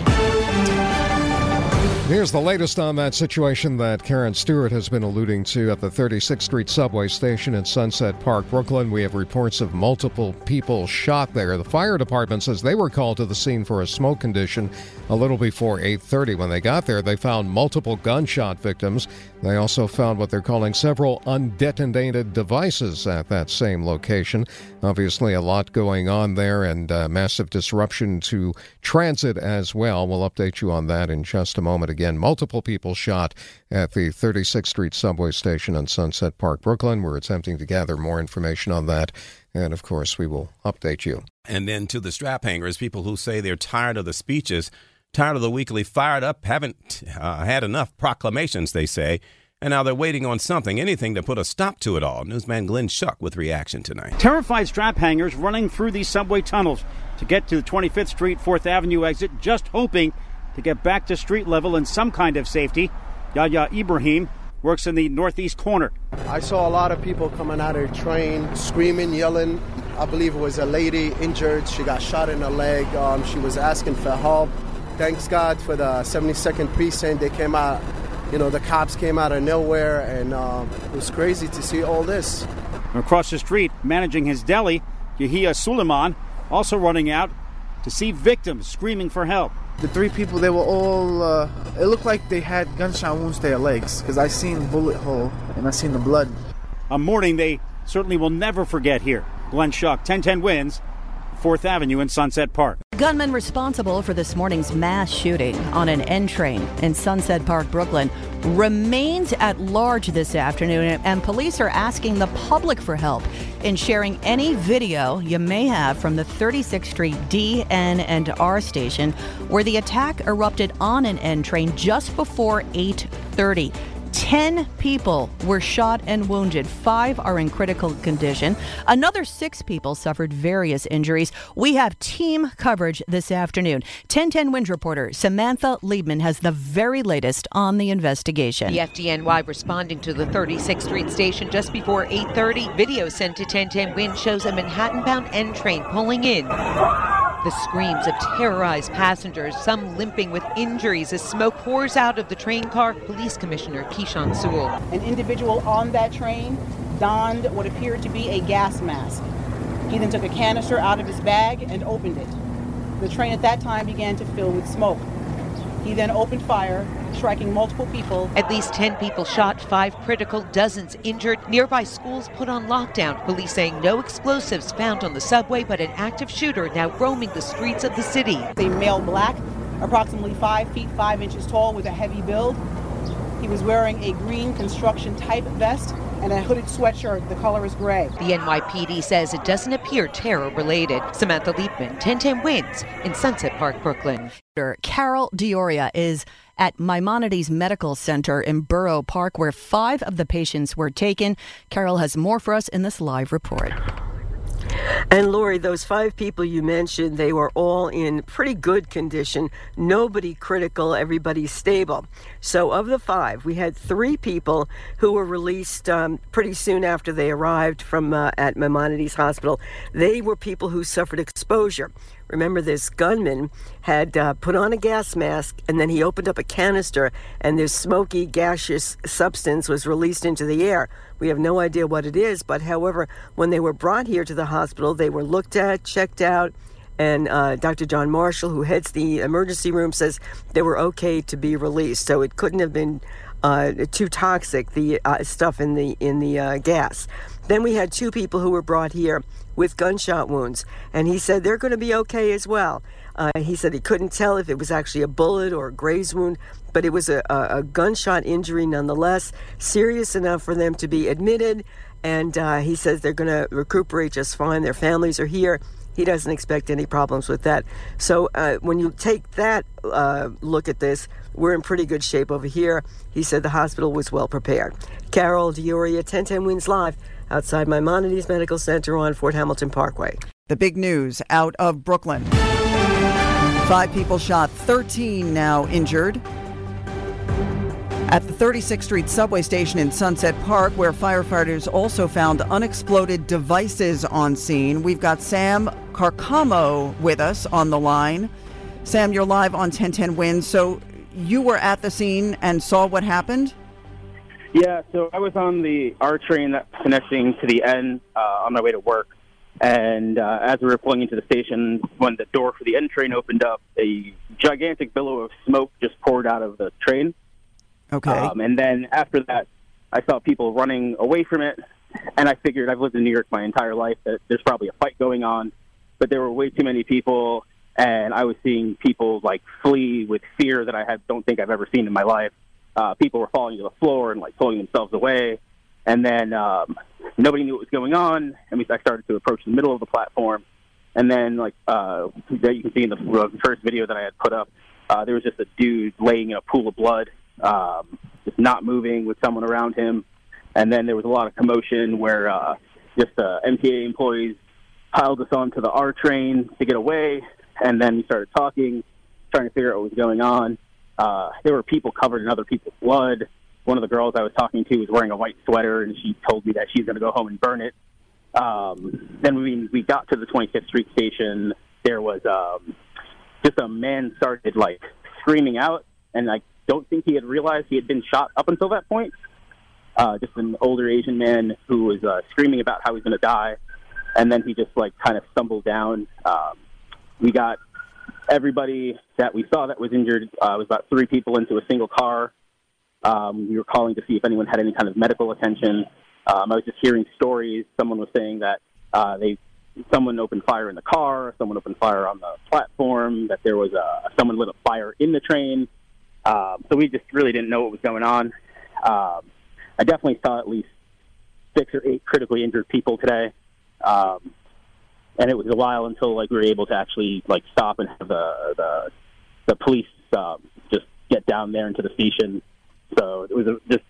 Música Here's the latest on that situation that Karen Stewart has been alluding to at the 36th Street subway station in Sunset Park, Brooklyn. We have reports of multiple people shot there. The fire department says they were called to the scene for a smoke condition a little before 8:30. When they got there, they found multiple gunshot victims. They also found what they're calling several undetonated devices at that same location. Obviously, a lot going on there and uh, massive disruption to transit as well. We'll update you on that in just a moment. Again, multiple people shot at the 36th Street subway station in Sunset Park, Brooklyn. We're attempting to gather more information on that. And of course, we will update you. And then to the strap hangers, people who say they're tired of the speeches, tired of the weekly fired up, haven't uh, had enough proclamations, they say. And now they're waiting on something, anything to put a stop to it all. Newsman Glenn Schuck with reaction tonight. Terrified strap hangers running through these subway tunnels to get to the 25th Street, 4th Avenue exit, just hoping to get back to street level in some kind of safety. Yahya Ibrahim works in the northeast corner. I saw a lot of people coming out of the train, screaming, yelling. I believe it was a lady injured. She got shot in the leg. Um, she was asking for help. Thanks God for the 72nd precinct. They came out, you know, the cops came out of nowhere, and um, it was crazy to see all this. Across the street, managing his deli, Yahia Suleiman also running out to see victims screaming for help. The three people, they were all, uh, it looked like they had gunshot wounds to their legs because I seen bullet hole and I seen the blood. A morning they certainly will never forget here. Glenn Schuck, 1010 wins, 4th Avenue in Sunset Park. Gunman responsible for this morning's mass shooting on an N train in Sunset Park, Brooklyn, remains at large this afternoon, and police are asking the public for help in sharing any video you may have from the 36th Street D, N, and R station where the attack erupted on an N train just before 8:30. 10 people were shot and wounded. Five are in critical condition. Another six people suffered various injuries. We have team coverage this afternoon. 1010 Wins reporter Samantha Liebman has the very latest on the investigation. The FDNY responding to the 36th Street station just before 8:30. Video sent to 1010 Wins shows a Manhattan-bound N train pulling in. The screams of terrorized passengers, some limping with injuries as smoke pours out of the train car. Police Commissioner Keechant Sewell. An individual on that train donned what appeared to be a gas mask. He then took a canister out of his bag and opened it. The train at that time began to fill with smoke. He then opened fire, striking multiple people. At least 10 people shot, five critical, dozens injured. Nearby schools put on lockdown. Police saying no explosives found on the subway, but an active shooter now roaming the streets of the city. A male black, approximately 5 feet 5 inches tall with a heavy build. He was wearing a green construction type vest and a hooded sweatshirt. The color is gray. The NYPD says it doesn't appear terror related. Samantha Liebman, 1010 wins in Sunset Park, Brooklyn. Carol D'Oria is at Maimonides Medical Center in Borough Park, where five of the patients were taken. Carol has more for us in this live report. And Lori, those five people you mentioned, they were all in pretty good condition. Nobody critical, everybody stable. So, of the five, we had three people who were released um, pretty soon after they arrived from uh, at Maimonides Hospital. They were people who suffered exposure. Remember, this gunman had uh, put on a gas mask and then he opened up a canister, and this smoky, gaseous substance was released into the air. We have no idea what it is, but however, when they were brought here to the hospital, they were looked at, checked out, And uh, Dr. John Marshall, who heads the emergency room, says they were okay to be released. So it couldn't have been uh, too toxic, the uh, stuff in the in the uh, gas. Then we had two people who were brought here with gunshot wounds, and he said they're going to be okay as well. Uh, he said he couldn't tell if it was actually a bullet or a graze wound, but it was a, a, a gunshot injury nonetheless, serious enough for them to be admitted. And uh, he says they're going to recuperate just fine. Their families are here. He doesn't expect any problems with that. So uh, when you take that uh, look at this, we're in pretty good shape over here. He said the hospital was well prepared. Carol D'Oria, 1010 Wins Live, outside Maimonides Medical Center on Fort Hamilton Parkway. The big news out of Brooklyn. Five people shot, 13 now injured. At the 36th Street subway station in Sunset Park, where firefighters also found unexploded devices on scene, we've got Sam Carcamo with us on the line. Sam, you're live on 1010 Wins. So you were at the scene and saw what happened? Yeah, so I was on the R train that's connecting to the N uh, on my way to work. And uh, as we were pulling into the station, when the door for the N train opened up, a gigantic billow of smoke just poured out of the train. Okay. Um, and then after that, I saw people running away from it. And I figured I've lived in New York my entire life that there's probably a fight going on, but there were way too many people. And I was seeing people like flee with fear that I had, don't think I've ever seen in my life. Uh, people were falling to the floor and like pulling themselves away. And then um, nobody knew what was going on. And we, I started to approach the middle of the platform. And then, like uh, that you can see in the, the first video that I had put up, uh, there was just a dude laying in a pool of blood, um, just not moving with someone around him. And then there was a lot of commotion where uh, just uh, MTA employees piled us onto the R train to get away. And then we started talking, trying to figure out what was going on. Uh, there were people covered in other people's blood. One of the girls I was talking to was wearing a white sweater, and she told me that she's going to go home and burn it. Um, then we we got to the 25th Street station. There was um, just a man started like screaming out, and I don't think he had realized he had been shot up until that point. Uh, just an older Asian man who was uh, screaming about how he's going to die, and then he just like kind of stumbled down. Um, we got everybody that we saw that was injured. Uh, was about three people into a single car. Um, we were calling to see if anyone had any kind of medical attention. Um, I was just hearing stories. Someone was saying that uh, they someone opened fire in the car, someone opened fire on the platform, that there was a someone lit a fire in the train. Um, so we just really didn't know what was going on. Um, I definitely saw at least six or eight critically injured people today, um, and it was a while until like we were able to actually like stop and have the the, the police um, just get down there into the station. So it was a, just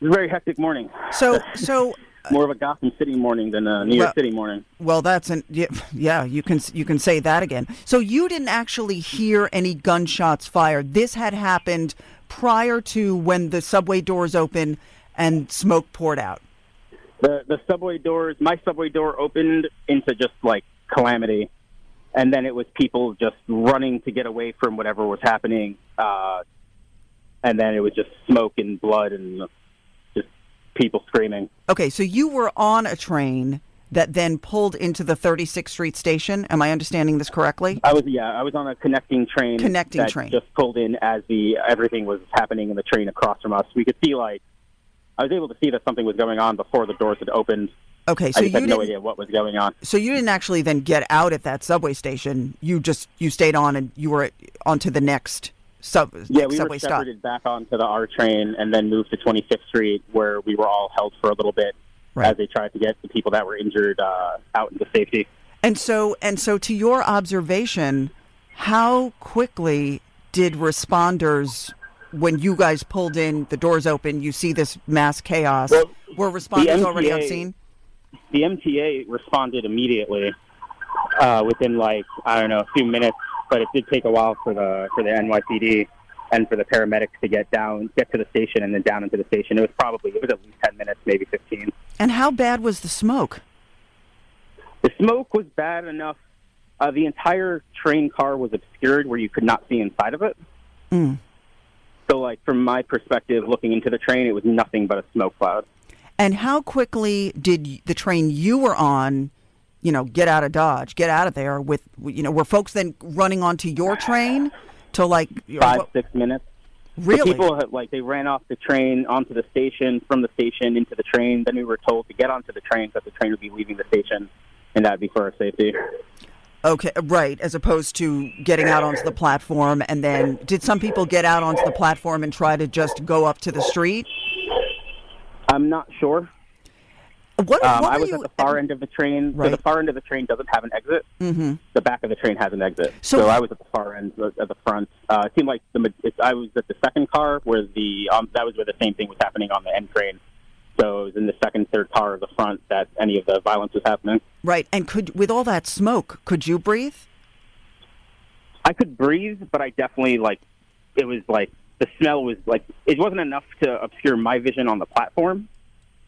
it was a very hectic morning. So so more of a Gotham City morning than a New York Well- City morning. Well, that's an yeah, yeah. You can you can say that again. So you didn't actually hear any gunshots fired. This had happened prior to when the subway doors opened and smoke poured out. The the subway doors my subway door opened into just like calamity and then it was people just running to get away from whatever was happening uh and then it was just smoke and blood and just people screaming Okay, so you were on a train that then pulled into the 36th Street station. Am I understanding this correctly? i was yeah i was on a connecting train Connecting that train. just pulled in as the everything was happening in the train across from us we could see like i was able to see that something was going on before the doors had opened Okay, so i you had no idea what was going on So you didn't actually then get out at that subway station. You just you stayed on and you were onto the next sub Yeah, next we subway were stop. separated back onto the R train and then moved to 25th Street, where we were all held for a little bit as they tried to get the people that were injured uh, out into safety. And so and so to your observation, how quickly did responders when you guys pulled in, the doors open, you see this mass chaos, were responders the already on scene? The MTA responded immediately uh, within like I don't know a few minutes, but it did take a while for the for the NYPD and for the paramedics to get down, get to the station, and then down into the station. It was probably it was at least 10 minutes, maybe 15. And how bad was the smoke? The smoke was bad enough. Uh, the entire train car was obscured where you could not see inside of it. Mm. So, like from my perspective, looking into the train, it was nothing but a smoke cloud. And how quickly did the train you were on you know, get out of Dodge, get out of there. With you know, were folks then running onto your train to like Five, what- six minutes. Really? So people had, like they ran off the train onto the station, from the station into the train. Then we were told to get onto the train because the train would be leaving the station, and that'd be for our safety. Okay, right. As opposed to getting out onto the platform, and then did some people get out onto the platform and try to just go up to the street? I'm not sure. What, um, what I was you- at the far end of the train. So Right. the far end of the train doesn't have an exit. Mm-hmm. The back of the train has an exit. So- So, I was at the far end at the front. Uh, it seemed like the I was at the second car where the um, that was where the same thing was happening on the end train. So it was in the second, third car of the front that any of the violence was happening. Right, and could with all that smoke, could you breathe? I could breathe, but I definitely like it was like the smell was like it wasn't enough to obscure my vision on the platform,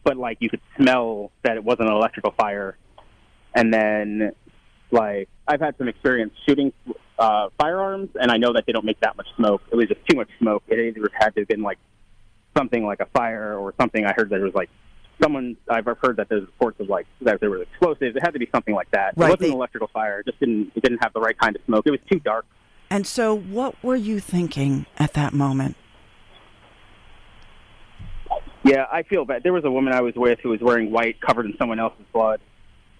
but like you could smell that it wasn't an electrical fire. And then like I've had some experience shooting uh, firearms, and I know that they don't make that much smoke. It was just too much smoke. It either had to have been like something like a fire or something. I heard there was like someone. I've heard that there's reports of like that there was explosives. It had to be something like that. Right, It wasn't they- an electrical fire. It just didn't. It didn't have the right kind of smoke. It was too dark. And so, what were you thinking at that moment? Yeah, I feel bad. There was a woman I was with who was wearing white, covered in someone else's blood.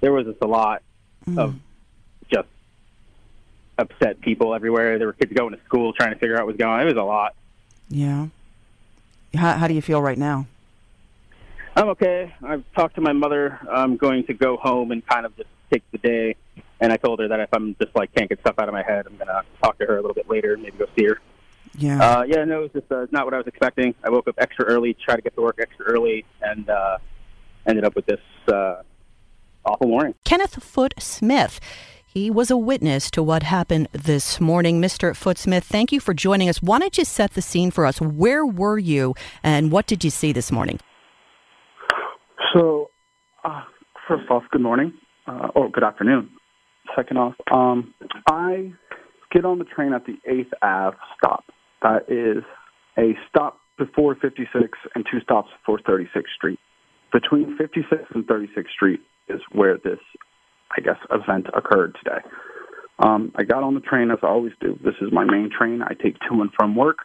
There was just a lot mm. of just upset people everywhere. There were kids going to school trying to figure out what was going on. It was a lot. Yeah. How, how do you feel right now? I'm okay. I've talked to my mother. I'm going to go home and kind of just take the day. And I told her that if I'm just like can't get stuff out of my head, I'm gonna talk to her a little bit later, maybe go see her. Yeah. Uh, yeah, no, it was just uh, not what I was expecting. I woke up extra early, tried to get to work extra early, and uh, ended up with this uh, awful morning. Kenneth Foot Smith. He was a witness to what happened this morning. Mr. Footsmith, thank you for joining us. Why don't you set the scene for us? Where were you and what did you see this morning? So, uh, first off, good morning uh, or good afternoon. Second off, um, I get on the train at the 8th Ave stop. That is a stop before 56 and two stops before 36th Street. Between 56th and 36th Street is where this, I guess, event occurred today. Um, I got on the train as I always do. This is my main train. I take to and from work.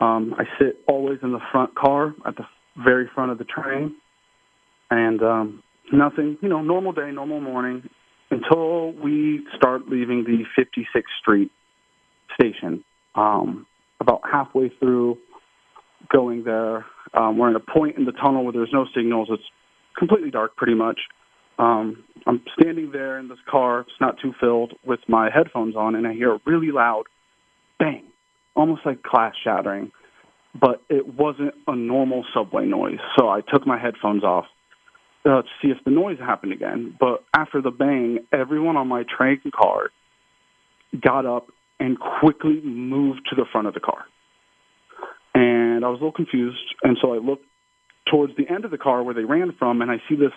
Um, I sit always in the front car at the very front of the train and um, nothing, you know, normal day, normal morning until we start leaving the 56th Street station. Um, about halfway through going there, um, we're in a point in the tunnel where there's no signals. It's completely dark, pretty much. Um, I'm standing there in this car, it's not too filled, with my headphones on, and I hear a really loud bang, almost like glass shattering. But it wasn't a normal subway noise, so I took my headphones off uh, to see if the noise happened again. But after the bang, everyone on my train car got up and quickly moved to the front of the car. And I was a little confused, and so I looked towards the end of the car where they ran from, and I see this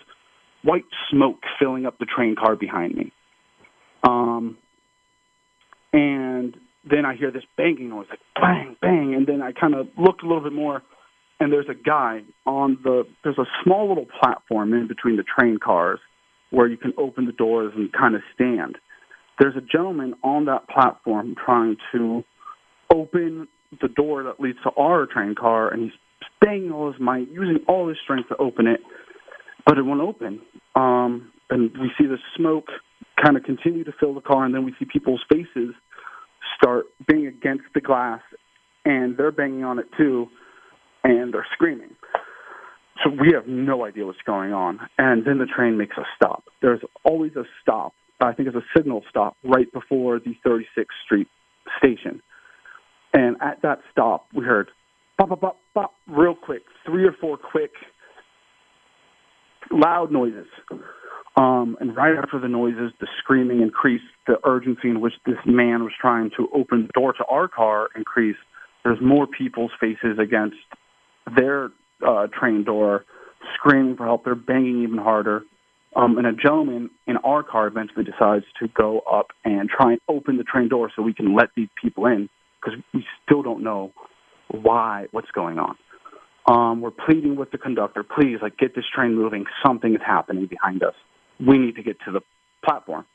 white smoke filling up the train car behind me. Um, and then I hear this banging noise, like bang, bang, and then I kind of looked a little bit more, and there's a guy on the. There's a small little platform in between the train cars where you can open the doors and kind of stand. There's a gentleman on that platform trying to open the door that leads to our train car, and he's banging all his might, using all his strength to open it, but it won't open. Um, and we see the smoke kind of continue to fill the car, and then we see people's faces start being against the glass, and they're banging on it too, and they're screaming. So we have no idea what's going on. And then the train makes a stop. There's always a stop. I think it's a signal stop right before the 36th Street station. And at that stop, we heard bop, bop, bop, bop, real quick, three or four quick, loud noises. Um, and right after the noises, the screaming increased, the urgency in which this man was trying to open the door to our car increased. There's more people's faces against their uh, train door, screaming for help. They're banging even harder. Um, and a gentleman in our car eventually decides to go up and try and open the train door so we can let these people in because we still don't know why, what's going on. Um, we're pleading with the conductor, please, like get this train moving. Something is happening behind us. We need to get to the platform.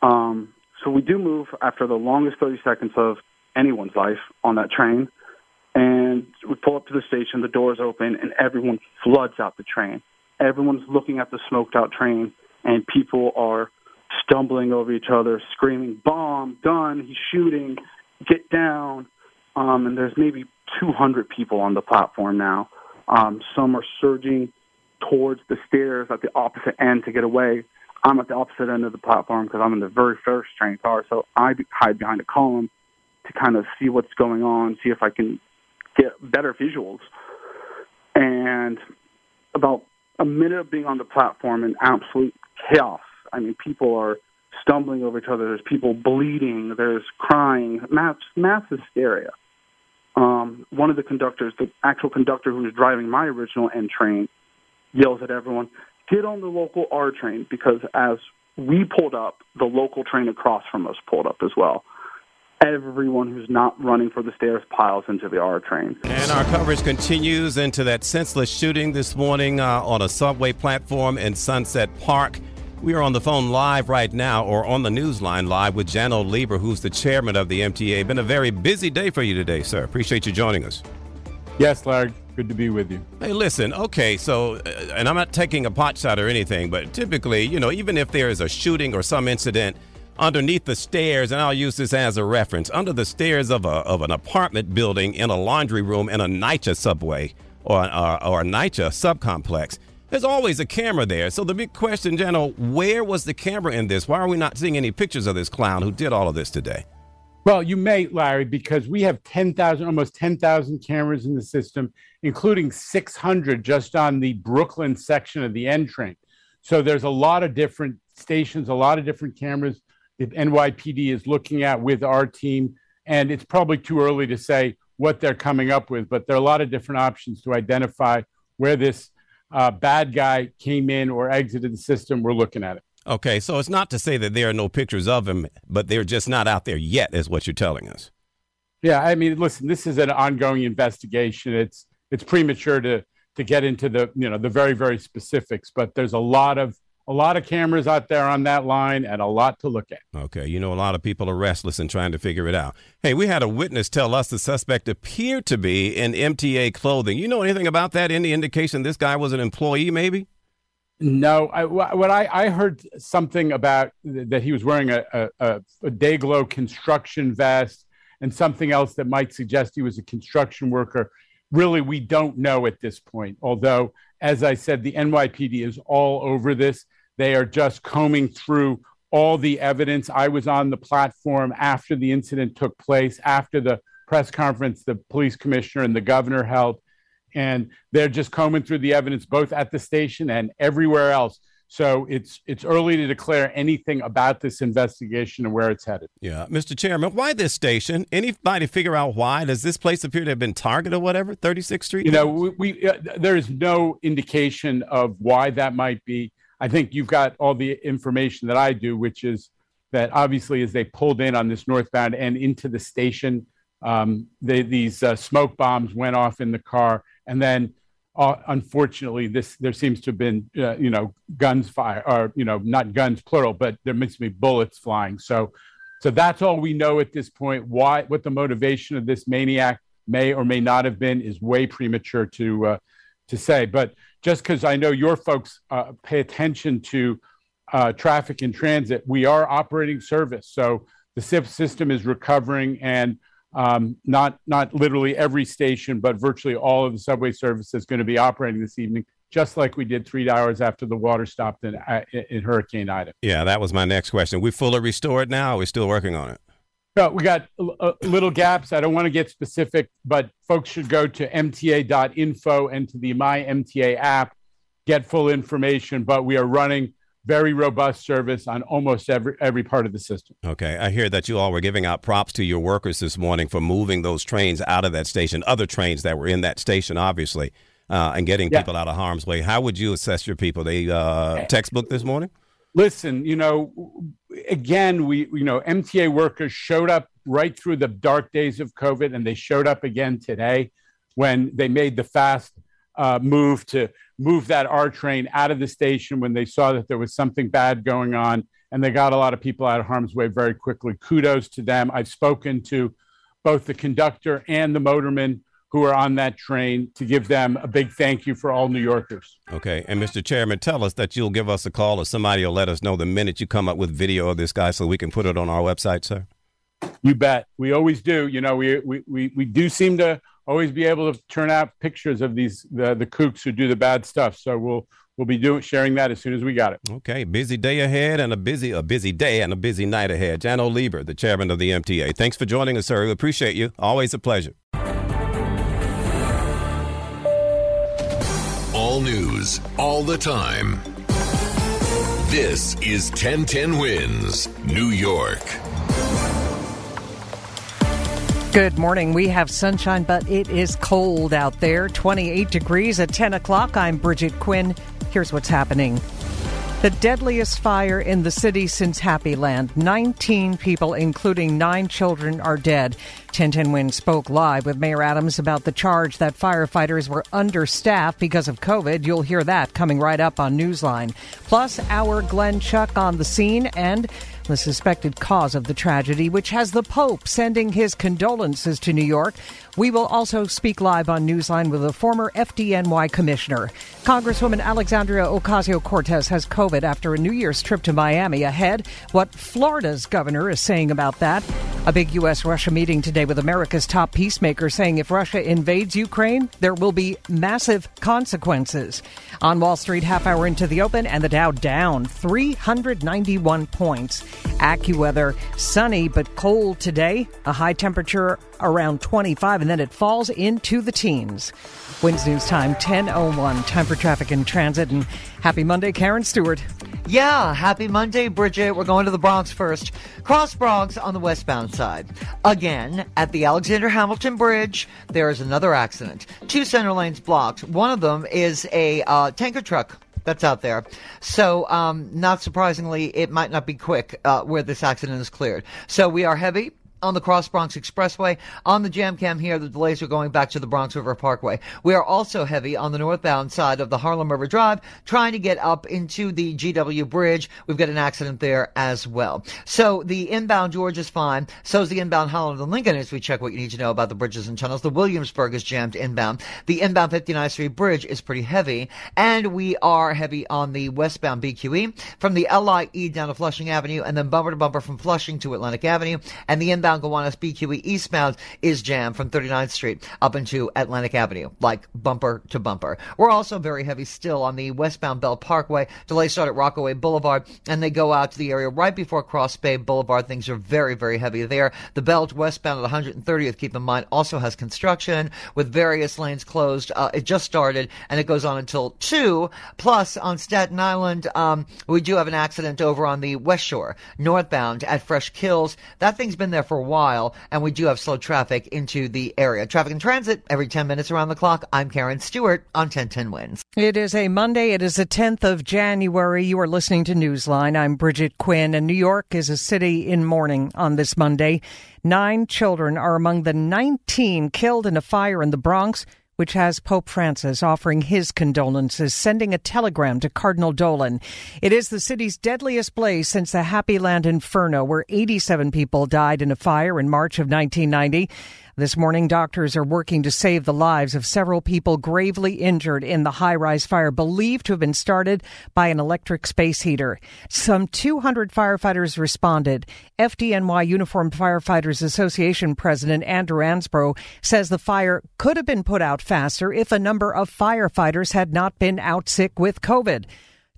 Um, so we do move after the longest 30 seconds of anyone's life on that train. And we pull up to the station, the doors open, and everyone floods out the train. Everyone's looking at the smoked out train, and people are stumbling over each other, screaming, bomb, gun, he's shooting, get down. Um, and there's maybe 200 people on the platform now. Um, some are surging towards the stairs at the opposite end to get away. I'm at the opposite end of the platform because I'm in the very first train car, so I hide behind a column to kind of see what's going on, see if I can get better visuals. And about a minute of being on the platform in absolute chaos. I mean, people are stumbling over each other. There's people bleeding. There's crying. Mass, mass hysteria. Um, one of the conductors, the actual conductor who was driving my original N train, yells at everyone, "Get on the local R train!" Because as we pulled up, the local train across from us pulled up as well everyone who's not running for the stairs piles into the R train. And our coverage continues into that senseless shooting this morning uh, on a subway platform in Sunset Park. We are on the phone live right now, or on the news line live with Janno Lieber, who's the chairman of the MTA. Been a very busy day for you today, sir. Appreciate you joining us. Yes, Larry. Good to be with you. Hey, listen, okay, so, uh, and I'm not taking a pot shot or anything, but typically, you know, even if there is a shooting or some incident, underneath the stairs, and I'll use this as a reference, under the stairs of, a, of an apartment building in a laundry room in a NYCHA subway or, or, or a NYCHA subcomplex, there's always a camera there. So the big question, Janno, where was the camera in this? Why are we not seeing any pictures of this clown who did all of this today? Well, you may, Larry, because we have 10,000, almost 10,000 cameras in the system, including 600 just on the Brooklyn section of the N train. So there's a lot of different stations, a lot of different cameras that NYPD is looking at with our team. And it's probably too early to say what they're coming up with, but there are a lot of different options to identify where this uh, bad guy came in or exited the system. We're looking at it. Okay, so it's not to say that there are no pictures of him, but they're just not out there yet, is what you're telling us. Yeah, I mean, listen, this is an ongoing investigation. It's it's premature to to get into the you know the very very specifics, but there's a lot of a lot of cameras out there on that line and a lot to look at. Okay, you know, a lot of people are restless and trying to figure it out. Hey, we had a witness tell us the suspect appeared to be in MTA clothing. You know anything about that? Any indication this guy was an employee, maybe? No, I, what I, I heard something about that he was wearing a, a, a Day-Glo construction vest and something else that might suggest he was a construction worker. Really, we don't know at this point. Although, as I said, the NYPD is all over this. They are just combing through all the evidence. I was on the platform after the incident took place, after the press conference the police commissioner and the governor held, and they're just combing through the evidence both at the station and everywhere else. So it's it's early to declare anything about this investigation and where it's headed. Yeah, Mr. Chairman, why this station? Anybody figure out why? Does this place appear to have been targeted or whatever? 36th Street. You know, we, we uh, there is no indication of why that might be. I think you've got all the information that I do, which is that obviously as they pulled in on this northbound and into the station, um, they, these uh, smoke bombs went off in the car, and then uh, unfortunately, this there seems to have been uh, you know guns fire or you know not guns plural, but there must be bullets flying. So, so that's all we know at this point. Why what the motivation of this maniac may or may not have been is way premature to uh, to say. But just because I know your folks uh, pay attention to uh, traffic and transit, we are operating service. So the SIP system is recovering, and um, not not literally every station, but virtually all of the subway service is going to be operating this evening, just like we did three hours after the water stopped in, uh, in Hurricane Ida. Yeah, that was my next question. We fully restored now. Are We're still working on it. No, we got uh, little gaps. I don't want to get specific, but folks should go to mta.info and to the My MTA app, get full information. But we are running very robust service on almost every every part of the system. Okay, I hear that you all were giving out props to your workers this morning for moving those trains out of that station, other trains that were in that station, obviously, uh, and getting yeah. people out of harm's way. How would you assess your people? They uh, textbook this morning. Listen, you know, again, we, you know, MTA workers showed up right through the dark days of COVID, and they showed up again today when they made the fast uh, move to move that R train out of the station when they saw that there was something bad going on, and they got a lot of people out of harm's way very quickly. Kudos to them. I've spoken to both the conductor and the motorman who are on that train to give them a big thank you for all New Yorkers. Okay. And Mr. Chairman, tell us that you'll give us a call or somebody will let us know the minute you come up with video of this guy so we can put it on our website, sir. You bet. We always do. You know, we, we, we, we do seem to always be able to turn out pictures of these the, the kooks who do the bad stuff. So we'll we'll be doing sharing that as soon as we got it. Okay, busy day ahead and a busy a busy day and a busy night ahead. Janno Lieber, the chairman of the MTA. Thanks for joining us, sir. We appreciate you. Always a pleasure. News, all the time. This is 1010 Wins, New York. Good morning. We have sunshine, but it is cold out there. 28 degrees at 10 o'clock. I'm Bridget Quinn. Here's what's happening. The deadliest fire in the city since Happy Land. 19 people, including nine children, are dead. 1010 Win spoke live with Mayor Adams about the charge that firefighters were understaffed because of COVID. You'll hear that coming right up on Newsline. Plus, our Glenn Schuck on the scene and the suspected cause of the tragedy, which has the Pope sending his condolences to New York. We will also speak live on Newsline with a former FDNY commissioner. Congresswoman Alexandria Ocasio Cortez has COVID after a New Year's trip to Miami. Ahead, what Florida's governor is saying about that. A big U.S. Russia meeting today with America's top peacemaker saying if Russia invades Ukraine, there will be massive consequences. On Wall Street, half hour into the open, and the Dow down 391 points. AccuWeather, sunny but cold today, a high temperature around 25, and then it falls into the teens. Wins News Time 10:01. Time for traffic and transit. And happy Monday, Karen Stewart. Yeah, happy Monday, Bridget. We're going to the Bronx first. Cross Bronx on the westbound side. Again, at the Alexander Hamilton Bridge, there is another accident. Two center lanes blocked. One of them is a uh, tanker truck that's out there. So, um, not surprisingly, it might not be quick uh, where this accident is cleared. So we are heavy on the Cross Bronx Expressway. On the jam cam here, the delays are going back to the Bronx River Parkway. We are also heavy on the northbound side of the Harlem River Drive, trying to get up into the GW Bridge. We've got an accident there as well. So the inbound George is fine. So is the inbound Holland and Lincoln as we check what you need to know about the bridges and tunnels. The Williamsburg is jammed inbound. The inbound 59th Street Bridge is pretty heavy. And we are heavy on the westbound BQE from the LIE down to Flushing Avenue and then bumper to bumper from Flushing to Atlantic Avenue. And the inbound Gowanus BQE eastbound is jammed from 39th Street up into Atlantic Avenue, like bumper to bumper. We're also very heavy still on the westbound Belt Parkway. Delays start at Rockaway Boulevard and they go out to the area right before Cross Bay Boulevard. Things are very, very heavy there. The belt westbound at 130th, keep in mind, also has construction with various lanes closed. Uh, it just started and it goes on until 2. Plus, on Staten Island, um, we do have an accident over on the West Shore, northbound at Fresh Kills. That thing's been there for a while, and we do have slow traffic into the area. Traffic and transit every 10 minutes around the clock. I'm Karen Stewart on 1010 Wins. It is a Monday. It is the 10th of January. You are listening to Newsline. I'm Bridget Quinn, and New York is a city in mourning on this Monday. Nine children are among the 19 killed in a fire in the Bronx which has Pope Francis offering his condolences, sending a telegram to Cardinal Dolan. It is the city's deadliest blaze since the Happy Land Inferno, where 87 people died in a fire in March of 1990. This morning, doctors are working to save the lives of several people gravely injured in the high rise fire believed to have been started by an electric space heater. Some 200 firefighters responded. FDNY Uniformed Firefighters Association President Andrew Ansbro says the fire could have been put out faster if a number of firefighters had not been out sick with COVID.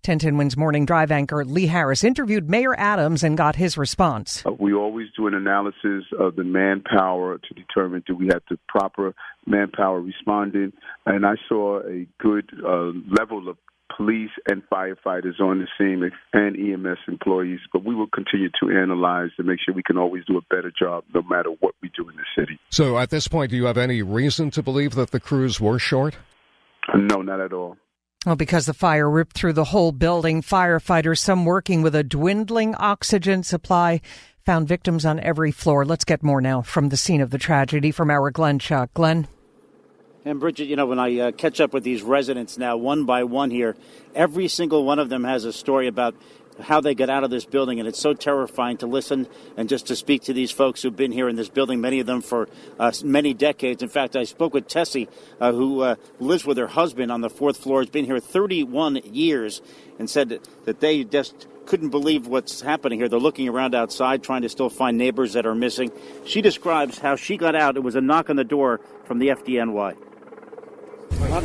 1010 Wins Morning Drive anchor Lee Harris interviewed Mayor Adams and got his response. Uh, we always do an analysis of the manpower to determine do we have the proper manpower responding, and I saw a good uh, level of police and firefighters on the scene and EMS employees, but we will continue to analyze to make sure we can always do a better job no matter what we do in the city. So at this point, do you have any reason to believe that the crews were short? No, not at all. Well, because the fire ripped through the whole building, firefighters, some working with a dwindling oxygen supply, found victims on every floor. Let's get more now from the scene of the tragedy from our Glenn Schuck. Glenn? And Bridget, you know, when I uh, catch up with these residents now, one by one here, every single one of them has a story about how they got out of this building, and it's so terrifying to listen and just to speak to these folks who've been here in this building, many of them for uh, many decades. In fact, I spoke with Tessie, uh, who uh, lives with her husband on the fourth floor, has been here 31 years, and said that, that they just couldn't believe what's happening here. They're looking around outside, trying to still find neighbors that are missing. She describes how she got out. It was a knock on the door from the FDNY.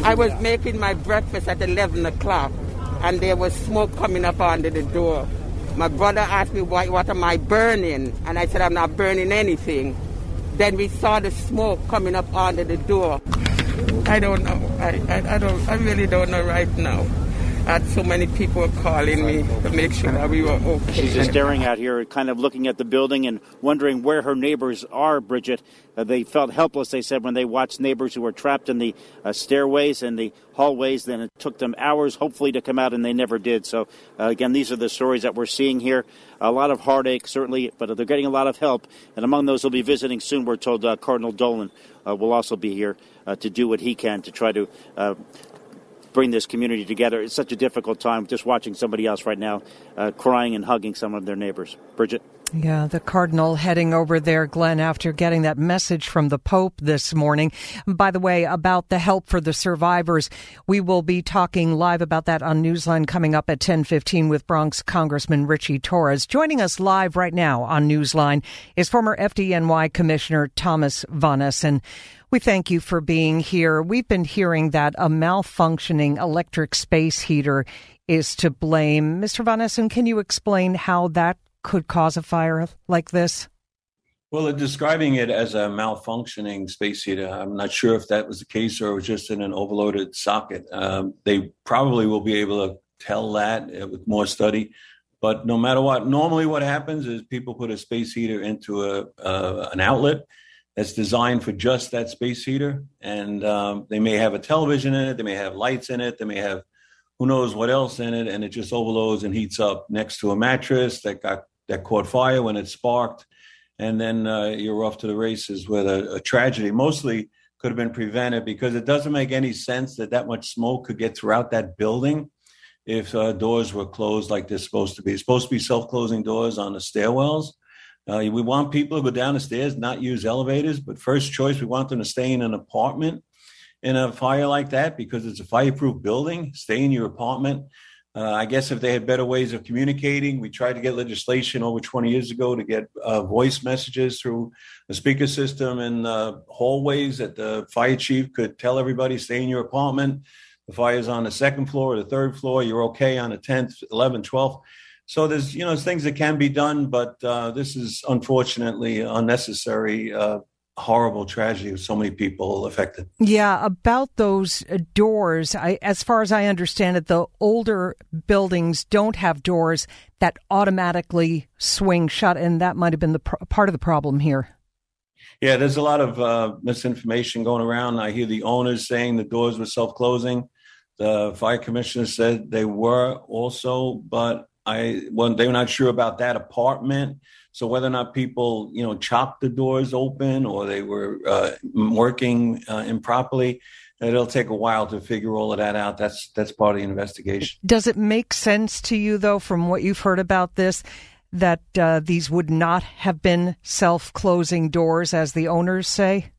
I was making my breakfast at 11 o'clock and there was smoke coming up under the door. My brother asked me, what, what am I burning? And I said, I'm not burning anything. Then we saw the smoke coming up under the door. I don't know. I, I, I don't. I really don't know right now. Had so many people calling me to make sure that we were okay. She's just staring out here, kind of looking at the building and wondering where her neighbors are, Bridget. Uh, they felt helpless, they said, when they watched neighbors who were trapped in the uh, stairways and the hallways. Then it took them hours, hopefully, to come out, and they never did. So, uh, again, these are the stories that we're seeing here. A lot of heartache, certainly, but they're getting a lot of help. And among those who'll be visiting soon, we're told uh, Cardinal Dolan uh, will also be here uh, to do what he can to try to bring this community together. It's such a difficult time just watching somebody else right now uh, crying and hugging some of their neighbors. Bridget? Yeah, the Cardinal heading over there, Glenn, after getting that message from the Pope this morning. By the way, about the help for the survivors, we will be talking live about that on Newsline coming up at 1015 with Bronx Congressman Richie Torres. Joining us live right now on Newsline is former FDNY Commissioner Thomas Von Essen. We thank you for being here. We've been hearing that a malfunctioning electric space heater is to blame. Mr. Von Essen, can you explain how that could cause a fire like this? Well, describing it as a malfunctioning space heater. I'm not sure if that was the case or it was just in an overloaded socket. Um, they probably will be able to tell that uh, with more study. But no matter what, normally what happens is people put a space heater into a uh, an outlet that's designed for just that space heater. And um, they may have a television in it, they may have lights in it, they may have who knows what else in it, and it just overloads and heats up next to a mattress that got that caught fire when it sparked, and then uh, you're off to the races with a, a tragedy. Mostly could have been prevented because it doesn't make any sense that that much smoke could get throughout that building if uh, doors were closed like they're supposed to be. It's supposed to be self-closing doors on the stairwells uh, we want people to go down the stairs, not use elevators, but first choice, we want them to stay in an apartment in a fire like that because it's a fireproof building. Stay in your apartment. Uh, I guess if they had better ways of communicating, we tried to get legislation over 20 years ago to get uh, voice messages through the speaker system in uh, hallways that the fire chief could tell everybody stay in your apartment. The fire's on the second floor or the third floor. You're okay on the 10th, 11th, 12th. So there's you know things that can be done, but uh, this is unfortunately unnecessary. Uh, horrible tragedy with so many people affected. Yeah, about those doors, I, as far as I understand it, the older buildings don't have doors that automatically swing shut, and that might have been the pr- part of the problem here. Yeah, there's a lot of uh, misinformation going around. I hear the owners saying the doors were self closing. The fire commissioner said they were also, but I well, they were not sure about that apartment. So whether or not people, you know, chopped the doors open or they were uh, working uh, improperly, it'll take a while to figure all of that out. That's that's part of the investigation. Does it make sense to you, though, from what you've heard about this, that uh, these would not have been self-closing doors, as the owners say?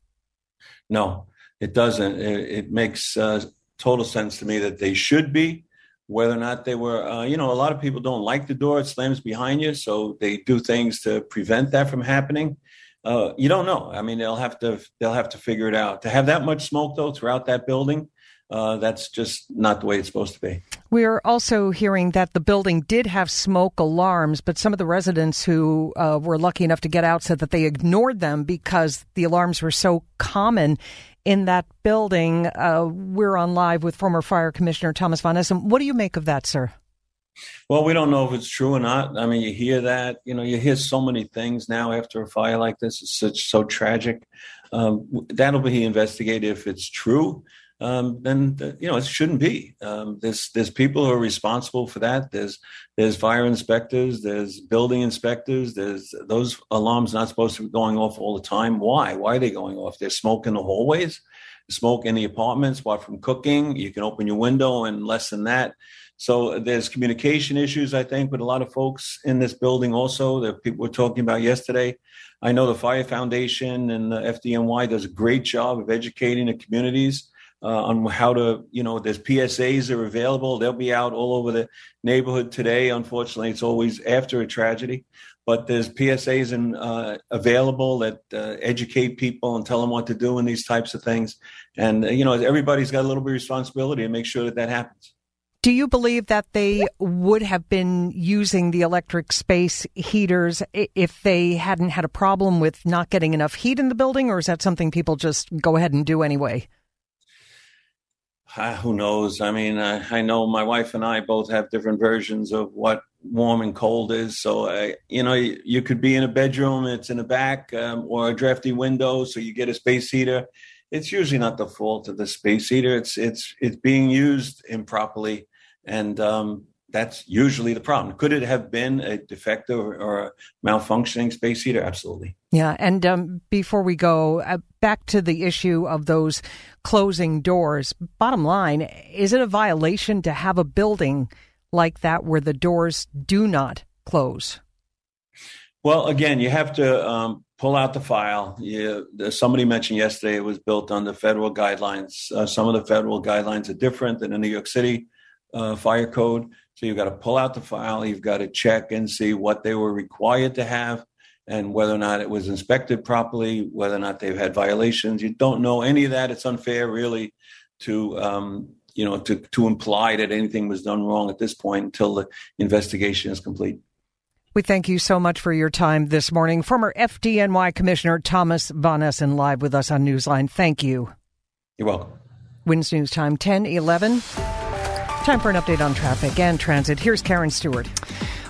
No, it doesn't. It, it makes uh, total sense to me that they should be whether or not they were, uh, you know, a lot of people don't like the door; it slams behind you, so they do things to prevent that from happening. Uh, you don't know. I mean, they'll have to they'll have to figure it out. To have that much smoke though throughout that building, uh, that's just not the way it's supposed to be. We are also hearing that the building did have smoke alarms, but some of the residents who uh, were lucky enough to get out said that they ignored them because the alarms were so common in that building. Uh, we're on live with former Fire Commissioner Thomas Von Essen. What do you make of that, sir? Well, we don't know if it's true or not. I mean, you hear that, you know, you hear so many things now after a fire like this. It's such so tragic. Um, that'll be investigated if it's true. Um, then you know it shouldn't be. Um, there's there's people who are responsible for that. There's there's fire inspectors, there's building inspectors. There's those alarms not supposed to be going off all the time. Why? Why are they going off? There's smoke in the hallways, smoke in the apartments. What from cooking? You can open your window and less than that. So there's communication issues, I think, with a lot of folks in this building. Also, that people were talking about yesterday. I know the Fire Foundation and the FDNY does a great job of educating the communities uh, on how to, you know, there's PSAs that are available. They'll be out all over the neighborhood today. Unfortunately, it's always after a tragedy, but there's PSAs and uh, available that uh, educate people and tell them what to do in these types of things. And uh, you know, everybody's got a little bit of responsibility to make sure that that happens. Do you believe that they would have been using the electric space heaters if they hadn't had a problem with not getting enough heat in the building, or is that something people just go ahead and do anyway? Uh, who knows? I mean, uh, I know my wife and I both have different versions of what warm and cold is. So, uh, you know, you, you, could be in a bedroom, it's in the back, um, or a drafty window, so you get a space heater. It's usually not the fault of the space heater. It's it's it's being used improperly, and um, that's usually the problem. Could it have been a defective or a malfunctioning space heater? Absolutely. Yeah. And um, before we go uh, back to the issue of those closing doors, bottom line, is it a violation to have a building like that where the doors do not close? Well, again, you have to um, pull out the file. You, somebody mentioned yesterday it was built on the federal guidelines. Uh, some of the federal guidelines are different than the New York City uh, fire code. So you've got to pull out the file, you've got to check and see what they were required to have and whether or not it was inspected properly, whether or not they've had violations. You don't know any of that. It's unfair, really, to um, you know to to imply that anything was done wrong at this point until the investigation is complete. We thank you so much for your time this morning. Former FDNY Commissioner Thomas Von Essen live with us on Newsline. Thank you. You're welcome. WINS News Time 10 11. Time for an update on traffic and transit. Here's Karen Stewart.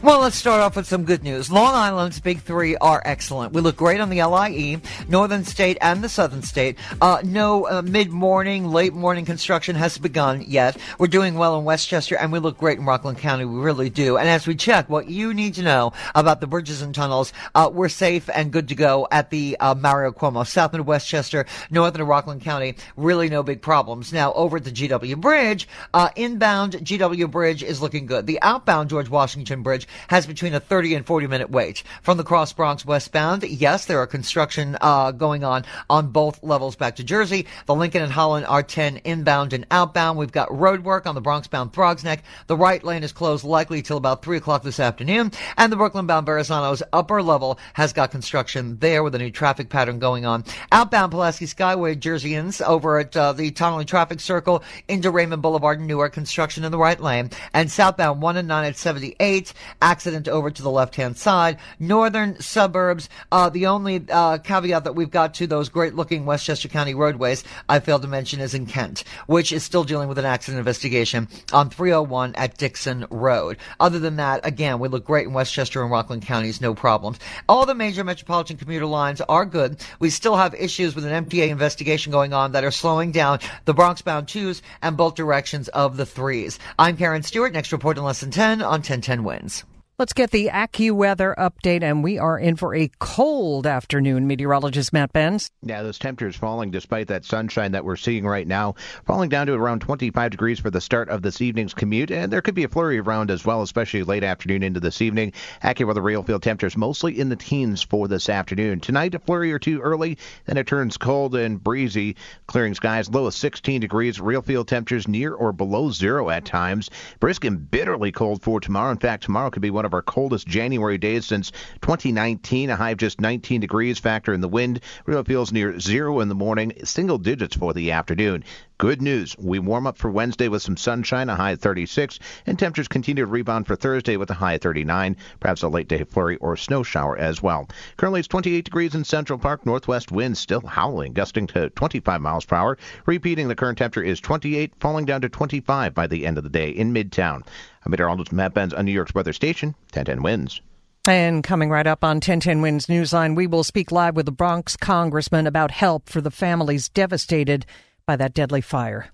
Well, let's start off with some good news. Long Island's big three are excellent. We look great on the LIE, Northern State, and the Southern State. Uh, no uh, mid morning, late morning construction has begun yet. We're doing well in Westchester, and we look great in Rockland County. We really do. And as we check what you need to know about the bridges and tunnels, uh, we're safe and good to go at the uh, Mario Cuomo, South and Westchester, Northern and Rockland County. Really no big problems. Now, over at the GW Bridge, uh, inbound GW Bridge is looking good. The outbound George Washington Bridge has between a 30 and 40 minute wait. From the Cross Bronx westbound, yes, there are construction uh, going on on both levels back to Jersey. The Lincoln and Holland R10 inbound and outbound. We've got road work on the Bronx bound Throgs Neck. The right lane is closed likely till about 3 o'clock this afternoon. And the Brooklyn bound Verrazano's upper level has got construction there with a new traffic pattern going on. Outbound Pulaski Skyway Jerseyans over at uh, the Tonnelle Traffic Circle into Raymond Boulevard in Newark. Construction in the right lane. And southbound 1 and 9 at 78 accident over to the left hand side. Northern suburbs, uh, the only uh, caveat that we've got to those great looking Westchester County roadways I failed to mention is in Kent, which is still dealing with an accident investigation on 301 at Dixon Road. Other than that, again, we look great in Westchester and Rockland counties, no problems. All the major metropolitan commuter lines are good. We still have issues with an MTA investigation going on that are slowing down the Bronx bound twos and both directions of the threes. I'm Karen Stewart. Next report in less than 10 on 1010 wins. Let's get the AccuWeather update, and we are in for a cold afternoon. Meteorologist Matt Benz. Yeah, those temperatures falling despite that sunshine that we're seeing right now, falling down to around 25 degrees for the start of this evening's commute, and there could be a flurry around as well, especially late afternoon into this evening. AccuWeather RealFeel temperatures mostly in the teens for this afternoon. Tonight, a flurry or two early, then it turns cold and breezy, clearing skies low of 16 degrees. RealFeel temperatures near or below zero at times. Brisk and bitterly cold for tomorrow. In fact, tomorrow could be one of of our coldest January days since 2019. A high of just 19 degrees. Factor in the wind. Real feels near zero in the morning. Single digits for the afternoon. Good news. We warm up for Wednesday with some sunshine, a high of 36, and temperatures continue to rebound for Thursday with a high of 39, perhaps a late day flurry or snow shower as well. Currently it's 28 degrees in Central Park. Northwest winds still howling, gusting to 25 miles per hour. Repeating, the current temperature is 28, falling down to 25 by the end of the day in Midtown. I'm meteorologist Matt Benz on New York's weather station, 1010 Wins. And coming right up on 1010 Wins Newsline, we will speak live with the Bronx congressman about help for the families devastated by that deadly fire.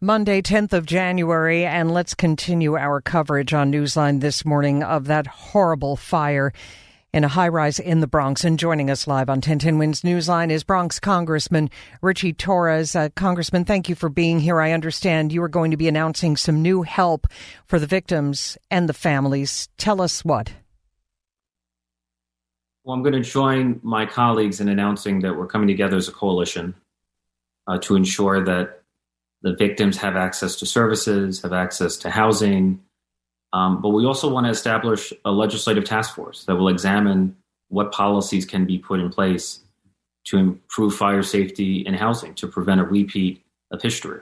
Monday, 10th of January, and let's continue our coverage on Newsline this morning of that horrible fire in a high rise in the Bronx. And joining us live on 1010 Wins Newsline is Bronx Congressman Richie Torres. Uh, Congressman, thank you for being here. I understand you are going to be announcing some new help for the victims and the families. Tell us what. Well, I'm going to join my colleagues in announcing that we're coming together as a coalition uh, to ensure that the victims have access to services, have access to housing. Um, but we also want to establish a legislative task force that will examine what policies can be put in place to improve fire safety and housing to prevent a repeat of history.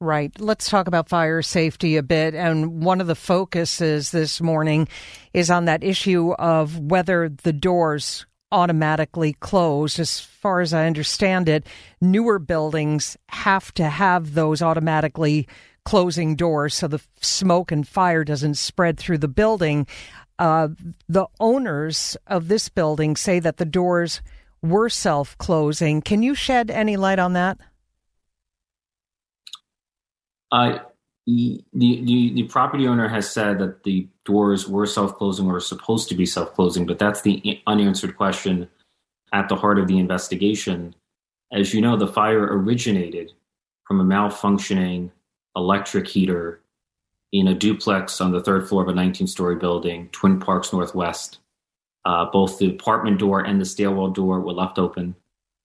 Right. Let's talk about fire safety a bit. And one of the focuses this morning is on that issue of whether the doors automatically close. As far as I understand it, newer buildings have to have those automatically closing doors so the smoke and fire doesn't spread through the building. Uh, the owners of this building say that the doors were self closing. Can you shed any light on that? Uh, the, the, the property owner has said that the doors were self-closing or supposed to be self-closing, but that's the unanswered question at the heart of the investigation. As you know, the fire originated from a malfunctioning electric heater in a duplex on the third floor of a 19-story building, Twin Parks Northwest. Uh, both the apartment door and the stairwell door were left open,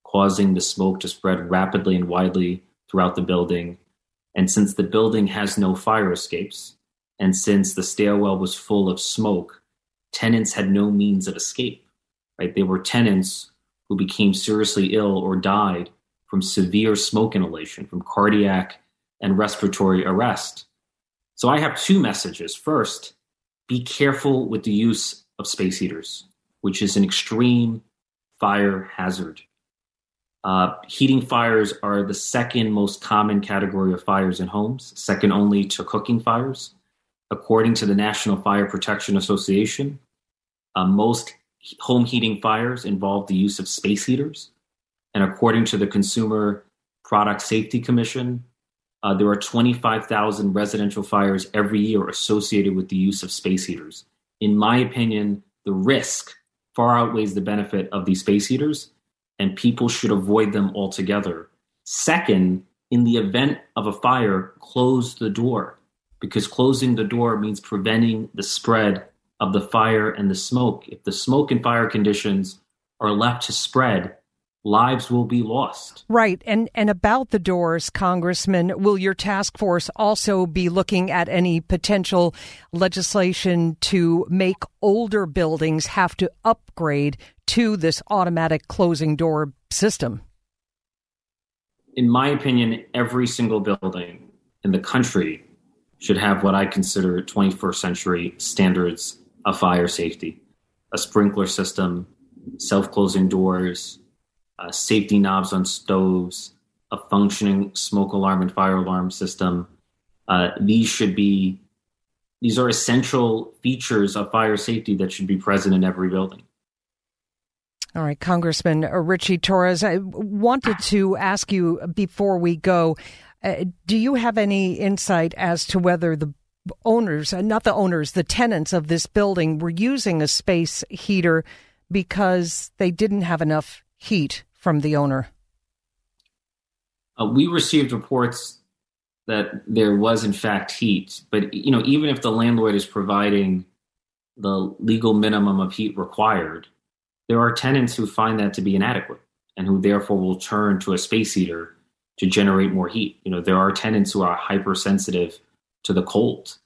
causing the smoke to spread rapidly and widely throughout the building and since the building has no fire escapes, and since the stairwell was full of smoke, tenants had no means of escape. Right? They were tenants who became seriously ill or died from severe smoke inhalation, from cardiac and respiratory arrest. So I have two messages. First, be careful with the use of space heaters, which is an extreme fire hazard. Uh, heating fires are the second most common category of fires in homes, second only to cooking fires. According to the National Fire Protection Association, uh, most home heating fires involve the use of space heaters. And according to the Consumer Product Safety Commission, uh, there are 25,000 residential fires every year associated with the use of space heaters. In my opinion, the risk far outweighs the benefit of these space heaters and people should avoid them altogether. Second, in the event of a fire, close the door because closing the door means preventing the spread of the fire and the smoke. If the smoke and fire conditions are left to spread, lives will be lost. Right. And and about the doors, Congressman, will your task force also be looking at any potential legislation to make older buildings have to upgrade to this automatic closing door system? In my opinion, every single building in the country should have what I consider 21st century standards of fire safety a sprinkler system, self closing doors, uh, safety knobs on stoves, a functioning smoke alarm and fire alarm system. Uh, these should be these are essential features of fire safety that should be present in every building. All right, Congressman Richie Torres, I wanted to ask you before we go uh, do you have any insight as to whether the owners, uh, not the owners, the tenants of this building were using a space heater because they didn't have enough heat from the owner? Uh, we received reports that there was in fact heat, but you know, even if the landlord is providing the legal minimum of heat required, there are tenants who find that to be inadequate and who therefore will turn to a space heater to generate more heat. You know, there are tenants who are hypersensitive to the cold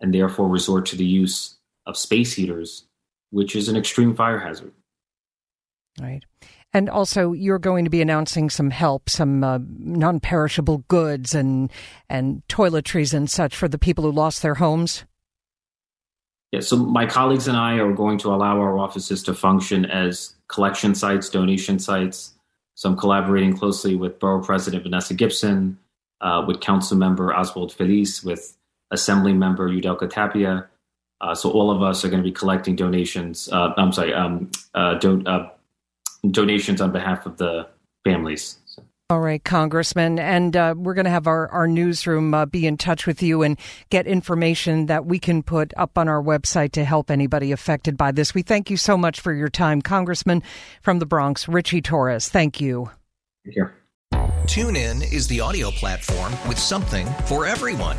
and therefore resort to the use of space heaters, which is an extreme fire hazard. Right. And also, you're going to be announcing some help, some uh, non-perishable goods and and toiletries and such for the people who lost their homes. Yeah, so my colleagues and I are going to allow our offices to function as collection sites, donation sites. So I'm collaborating closely with Borough President Vanessa Gibson, uh, with Council Member Oswald Feliz, with Assembly Member Yudelka Tapia. Uh, so all of us are going to be collecting donations. Uh, I'm sorry, um, uh, uh, donations on behalf of the families. So. All right, Congressman. And uh, we're going to have our, our newsroom uh, be in touch with you and get information that we can put up on our website to help anybody affected by this. We thank you so much for your time, Congressman from the Bronx, Richie Torres. Thank you. Thank you. TuneIn is the audio platform with something for everyone.